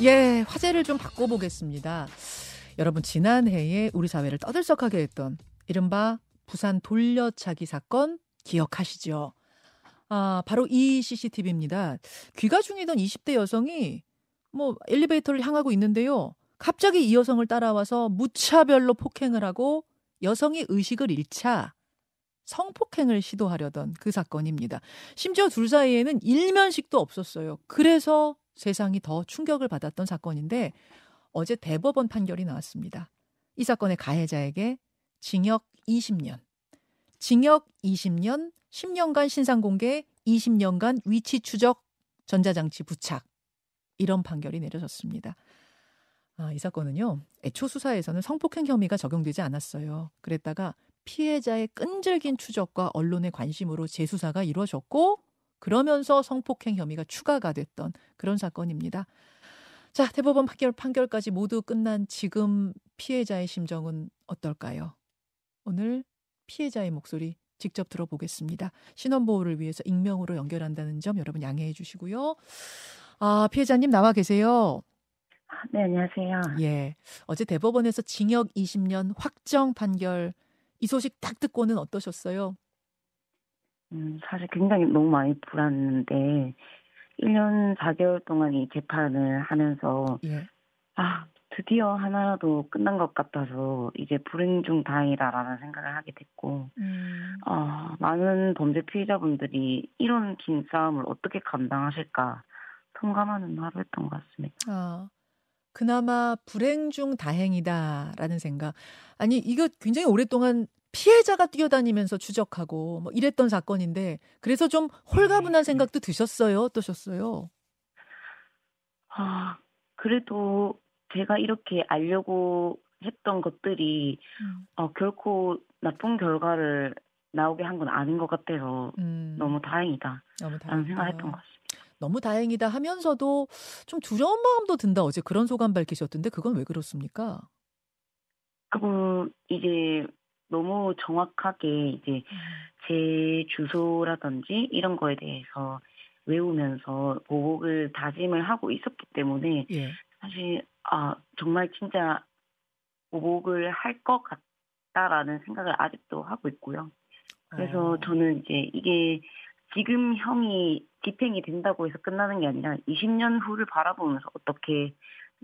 예, 화제를 좀 바꿔보겠습니다. 여러분, 지난해에 우리 사회를 떠들썩하게 했던 이른바 부산 돌려차기 사건 기억하시죠? 아, 바로 이 CCTV입니다. 귀가 중이던 20대 여성이 뭐 엘리베이터를 향하고 있는데요. 갑자기 이 여성을 따라와서 무차별로 폭행을 하고 여성이 의식을 잃자 성폭행을 시도하려던 그 사건입니다. 심지어 둘 사이에는 일면식도 없었어요. 그래서 세상이 더 충격을 받았던 사건인데 어제 대법원 판결이 나왔습니다. 이 사건의 가해자에게 징역 20년, 징역 20년, 10년간 신상 공개, 20년간 위치 추적, 전자장치 부착 이런 판결이 내려졌습니다. 아, 이 사건은요. 애초 수사에서는 성폭행 혐의가 적용되지 않았어요. 그랬다가 피해자의 끈질긴 추적과 언론의 관심으로 재수사가 이루어졌고 그러면서 성폭행 혐의가 추가가 됐던 그런 사건입니다. 자, 대법원 판결 판결까지 모두 끝난 지금 피해자의 심정은 어떨까요? 오늘 피해자의 목소리 직접 들어보겠습니다. 신원보호를 위해서 익명으로 연결한다는 점 여러분 양해해 주시고요. 아, 피해자님 나와 계세요. 네, 안녕하세요. 예. 어제 대법원에서 징역 20년 확정 판결 이 소식 딱 듣고는 어떠셨어요? 음, 사실 굉장히 너무 많이 불안했는데 1년 4개월 동안 이 재판을 하면서 예. 아, 드디어 하나라도 끝난 것 같아서 이제 불행 중 다행이다라는 생각을 하게 됐고 음, 아, 많은 범죄 피해자분들이 이런 긴 싸움을 어떻게 감당하실까 통감하는 하루였던 것 같습니다. 아, 그나마 불행 중 다행이다라는 생각. 아니, 이거 굉장히 오랫동안 피해자가 뛰어다니면서 추적하고 뭐 이랬던 사건인데 그래서 좀 홀가분한 생각도 드셨어요? 어떠셨어요? 아, 그래도 제가 이렇게 알려고 했던 것들이 음, 어, 결코 나쁜 결과를 나오게 한 건 아닌 것 같아서 음, 너무 다행이다 너무 라는 다행이다. 생각했던 것 같습니다. 너무 다행이다 하면서도 좀 두려운 마음도 든다. 어제 그런 소감 밝히셨던데 그건 왜 그렇습니까? 그리고 이제 너무 정확하게 이제 제 주소라든지 이런 거에 대해서 외우면서 보복을 다짐을 하고 있었기 때문에 예. 사실 아 정말 진짜 보복을 할 것 같다라는 생각을 아직도 하고 있고요. 그래서 어, 저는 이제 이게 지금 형이 집행이 된다고 해서 끝나는 게 아니라 20년 후를 바라보면서 어떻게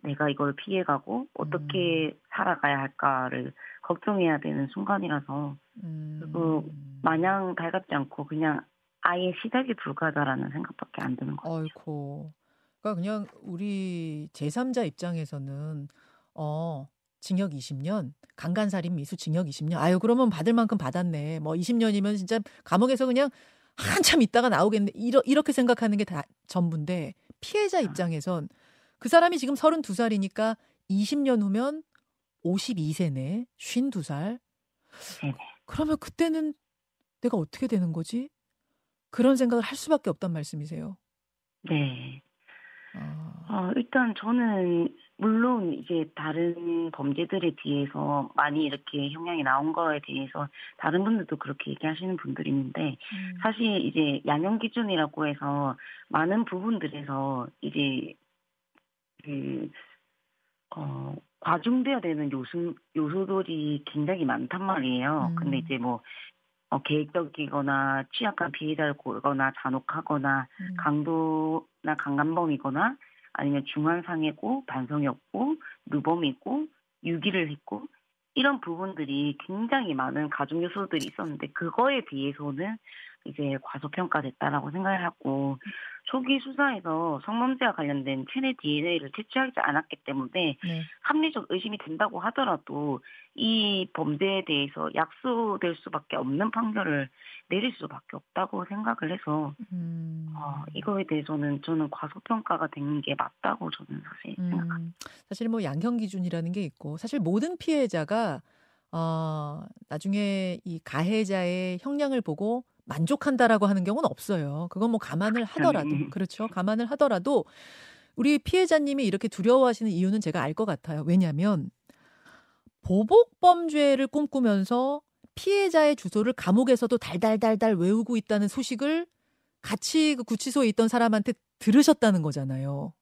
내가 이걸 피해가고 어떻게 살아가야 할까를 걱정해야 되는 순간이라서 음, 그리고 마냥 달갑지 않고 그냥 아예 시작이 불가하다라는 생각밖에 안 드는 거예요. 어이코. 그러니까 그냥 우리 제3자 입장에서는 어 징역 20년, 강간살인 미수 징역 20년. 아유 그러면 받을 만큼 받았네. 뭐 20년이면 진짜 감옥에서 그냥 한참 있다가 나오겠네. 이러, 이렇게 생각하는 게 다 전부인데 피해자 입장에선 그 사람이 지금 32살이니까 20년 후면 52세네. 52살. 네네. 그러면 그때는 내가 어떻게 되는 거지? 그런 생각을 할 수밖에 없단 말씀이세요. 네. 아, 어, 일단 저는 물론 이제 다른 범죄들에 대해서 많이 이렇게 형량이 나온 거에 대해서 다른 분들도 그렇게 얘기하시는 분들이 있는데 음, 사실 이제 양형 기준이라고 해서 많은 부분들에서 이제 그 어, 과중돼야 되는 요소 요소들이 굉장히 많단 말이에요. 음. 근데 이제 뭐 어, 계획적이거나 취약한 피해자를 고거나 잔혹하거나 음. 강도나 강간범이거나 아니면 중환상해고 반성이 없고 누범이고 유기를 했고 이런 부분들이 굉장히 많은 가중 요소들이 있었는데 그거에 비해서는 이제 과소평가됐다라고 생각을 하고 초기 수사에서 성범죄와 관련된 체내 DNA를 채취하지 않았기 때문에 네. 합리적 의심이 된다고 하더라도 이 범죄에 대해서 약소될 수밖에 없는 판결을 내릴 수밖에 없다고 생각을 해서 음. 어, 이거에 대해서는 저는 과소평가가 되는 게 맞다고 저는 사실 생각합니다. 음, 사실 뭐 양형 기준이라는 게 있고 사실 모든 피해자가 어, 나중에 이 가해자의 형량을 보고 만족한다라고 하는 경우는 없어요. 그건 뭐 감안을 하더라도 음. 그렇죠. 감안을 하더라도 우리 피해자님이 이렇게 두려워하시는 이유는 제가 알 것 같아요. 왜냐하면 보복 범죄를 꿈꾸면서 피해자의 주소를 감옥에서도 달달달달 외우고 있다는 소식을 같이 그 구치소에 있던 사람한테 들으셨다는 거잖아요.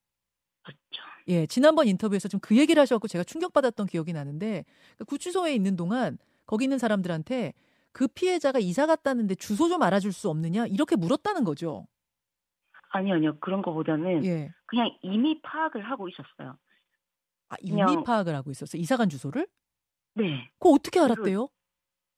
그렇죠. 예, 지난번 인터뷰에서 좀 그 얘기를 하셔갖고 제가 충격받았던 기억이 나는데 그 구치소에 있는 동안 거기 있는 사람들한테 그 피해자가 이사 갔다는데 주소 좀 알아줄 수 없느냐 이렇게 물었다는 거죠. 아니요, 아니요. 그런 거보다는 예. 그냥 이미 파악을 하고 있었어요. 아, 이미 그냥- 파악을 하고 있었어요. 이사 간 주소를? 네. 그거 어떻게 알았대요?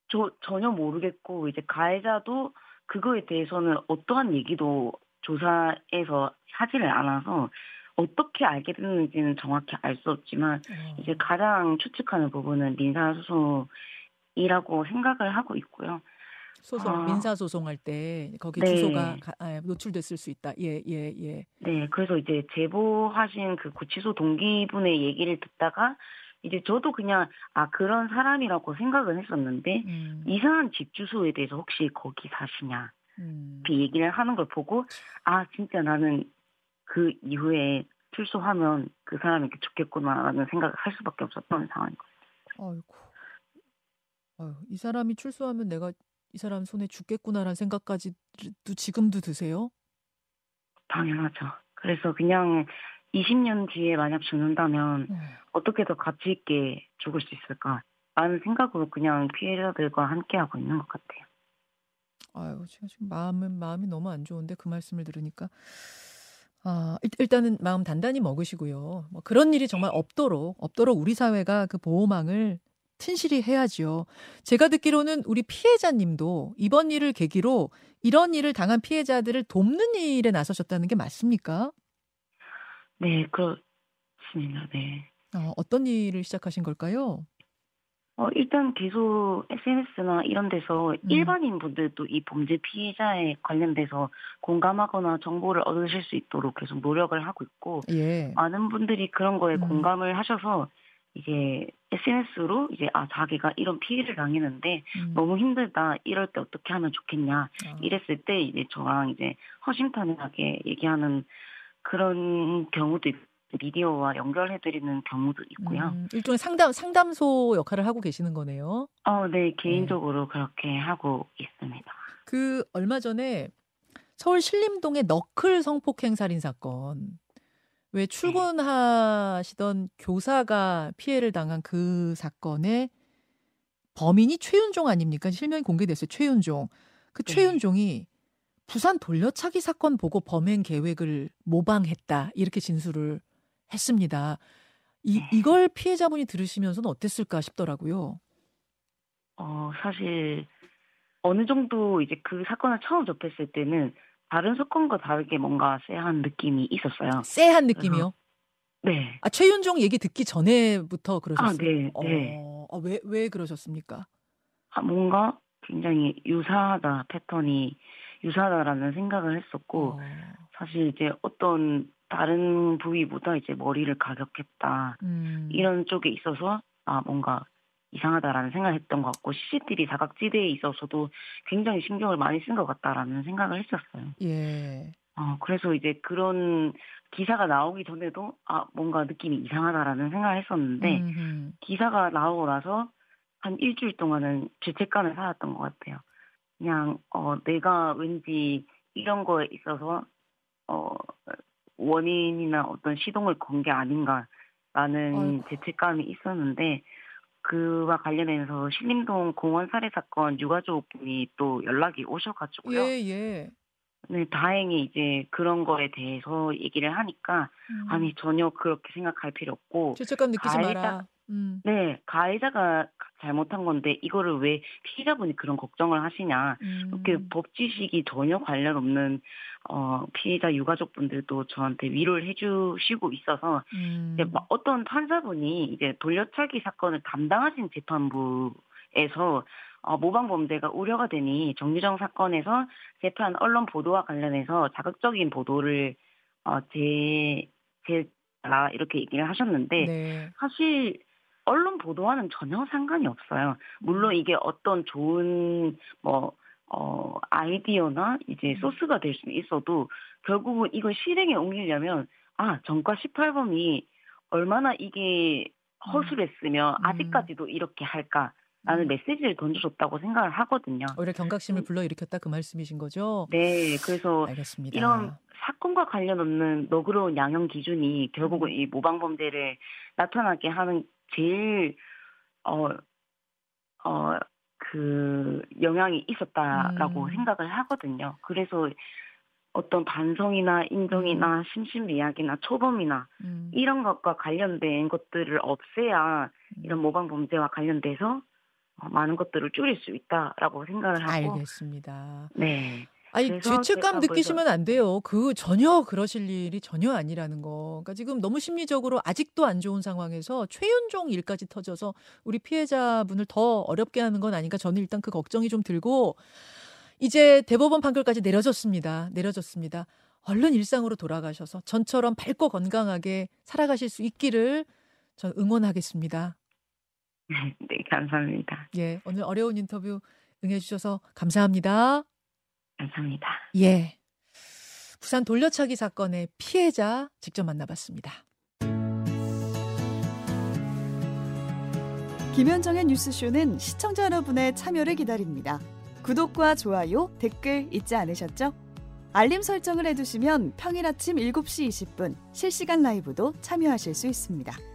저 전혀 모르겠고 이제 가해자도 그거에 대해서는 어떠한 얘기도 조사에서 하지를 않아서 어떻게 알게 됐는지는 정확히 알 수 없지만 어. 이제 가장 추측하는 부분은 민사소송 이라고 생각을 하고 있고요. 소송 아. 민사 소송할 때 거기 네. 주소가 가- 아, 노출됐을 수 있다. 예, 예, 예. 네, 그래서 이제 제보하신 그 구치소 동기분의 얘기를 듣다가 이제 저도 그냥 아 그런 사람이라고 생각은 했었는데 음, 이상한 집 주소에 대해서 혹시 거기 사시냐 음. 그 얘기를 하는 걸 보고 아 진짜 나는 그 이후에 출소하면 그 사람에게 좋겠구나라는 생각을 할 수밖에 없었던 상황인 거예요. 아이고. 아유, 이 사람이 출소하면 내가 이 사람 손에 죽겠구나라는 생각까지도 지금도 드세요? 당연하죠. 그래서 그냥 20년 뒤에 만약 죽는다면 어. 어떻게 더 가치 있게 죽을 수 있을까 라는 생각으로 그냥 피해자들과 함께 하고 있는 것 같아요. 아유, 제가 지금 마음은 마음이 너무 안 좋은데 그 말씀을 들으니까 아, 일- 일단은 마음 단단히 먹으시고요. 뭐 그런 일이 정말 없도록 없도록 우리 사회가 그 보호망을 튼실히 해야지요. 제가 듣기로는 우리 피해자님도 이번 일을 계기로 이런 일을 당한 피해자들을 돕는 일에 나서셨다는 게 맞습니까? 네, 그렇습니다. 네. 어, 어떤 일을 시작하신 걸까요? 어, 일단 계속 SNS나 이런 데서 음. 일반인 분들도 이 범죄 피해자에 관련돼서 공감하거나 정보를 얻으실 수 있도록 계속 노력을 하고 있고, 예. 많은 분들이 그런 거에 음. 공감을 하셔서, 이제 SNS로 이제, 아, 자기가 이런 피해를 당했는데, 음. 너무 힘들다, 이럴 때 어떻게 하면 좋겠냐, 아, 이랬을 때 이제 저랑 이제 허심탄회하게 얘기하는 그런 경우도 있고, 미디어와 연결해드리는 경우도 있고요. 음, 일종의 상담 상담소 역할을 하고 계시는 거네요. 어, 네, 개인적으로 그렇게 하고 있습니다. 그 얼마 전에 서울 신림동의 너클 성폭행 살인 사건 왜 출근하시던 교사가 피해를 당한 그 사건의 범인이 최윤종 아닙니까? 실명이 공개됐어요. 최윤종. 그 네. 최윤종이 부산 돌려차기 사건 보고 범행 계획을 모방했다. 이렇게 진술을 했습니다. 이, 네. 이걸 피해자분이 들으시면서는 어땠을까 싶더라고요. 어, 사실 어느 정도 이제 그 사건을 처음 접했을 때는 다른 사건과 다르게 뭔가 쎄한 느낌이 있었어요. 쎄한 느낌이요. 네. 아, 최윤종 얘기 듣기 전에부터 아, 그러셨어요? 네, 네. 어, 어, 왜, 왜 그러셨습니까? 아, 뭔가 굉장히 유사하다, 패턴이 유사하다라는 생각을 했었고, 어, 사실 이제 어떤 다른 부위보다 이제 머리를 가격했다. 음, 이런 쪽에 있어서, 아, 뭔가 이상하다라는 생각을 했던 것 같고, CCTV 사각지대에 있어서도 굉장히 신경을 많이 쓴 것 같다라는 생각을 했었어요. 예. 어, 그래서 이제 그런 기사가 나오기 전에도, 아, 뭔가 느낌이 이상하다라는 생각을 했었는데, 음흠. 기사가 나오고 나서 한 일주일 동안은 죄책감을 살았던 것 같아요. 그냥, 어, 내가 왠지 이런 거에 있어서, 어, 원인이나 어떤 시동을 건 게 아닌가라는 아이고. 죄책감이 있었는데, 그와 관련해서 신림동 공원 살해 사건 유가족분이 또 연락이 오셔가지고요. 예, 예. 네, 다행히 이제 그런 거에 대해서 얘기를 하니까, 음. 아니, 전혀 그렇게 생각할 필요 없고, 죄책감 느끼지 가해자- 마라. 음. 네, 가해자가 잘못한 건데 이거를 왜 피해자분이 그런 걱정을 하시냐. 음. 이렇게 법 지식이 전혀 관련 없는 어 피해자 유가족분들도 저한테 위로를 해주시고 있어서 음. 이제 막 어떤 판사분이 이제 돌려차기 사건을 담당하신 재판부에서 어, 모방 범죄가 우려가 되니 정유정 사건에서 재판 언론 보도와 관련해서 자극적인 보도를 어, 제, 제, 라 이렇게 얘기를 하셨는데 네. 사실 언론 보도와는 전혀 상관이 없어요. 물론 이게 어떤 좋은 뭐 어, 아이디어나 이제 음. 소스가 될 수는 있어도 결국은 이걸 실행에 옮기려면 아 전과 18범이 얼마나 이게 허술했으며 음. 아직까지도 이렇게 할까 라는 음. 메시지를 던져줬다고 생각을 하거든요. 오히려 경각심을 불러일으켰다 그 말씀이신 거죠? 네, 그래서 알겠습니다. 이런 사건과 관련 없는 너그러운 양형 기준이 결국은 이 모방 범죄를 나타나게 하는 제일 어 어, 그 영향이 있었다라고 음. 생각을 하거든요. 그래서 어떤 반성이나 인정이나 심신미약이나 초범이나 음. 이런 것과 관련된 것들을 없애야 음. 이런 모방 범죄와 관련돼서 어, 많은 것들을 줄일 수 있다라고 생각을 하고 알겠습니다. 네. 아니 죄책감 느끼시면 안 돼요. 그 전혀 그러실 일이 전혀 아니라는 거. 그러니까 지금 너무 심리적으로 아직도 안 좋은 상황에서 최윤종 일까지 터져서 우리 피해자분을 더 어렵게 하는 건 아닌가 저는 일단 그 걱정이 좀 들고 이제 대법원 판결까지 내려졌습니다. 내려졌습니다. 얼른 일상으로 돌아가셔서 전처럼 밝고 건강하게 살아가실 수 있기를 전 응원하겠습니다. 네, 감사합니다. 예, 오늘 어려운 인터뷰 응해주셔서 감사합니다. 감사합니다. 예. 부산 돌려차기 사건의 피해자 직접 만나봤습니다. 김현정의 뉴스쇼는 시청자 여러분의 참여를 기다립니다. 구독과 좋아요, 댓글 잊지 않으셨죠? 알림 설정을 해두시면 평일 아침 7시 20분 실시간 라이브도 참여하실 수 있습니다.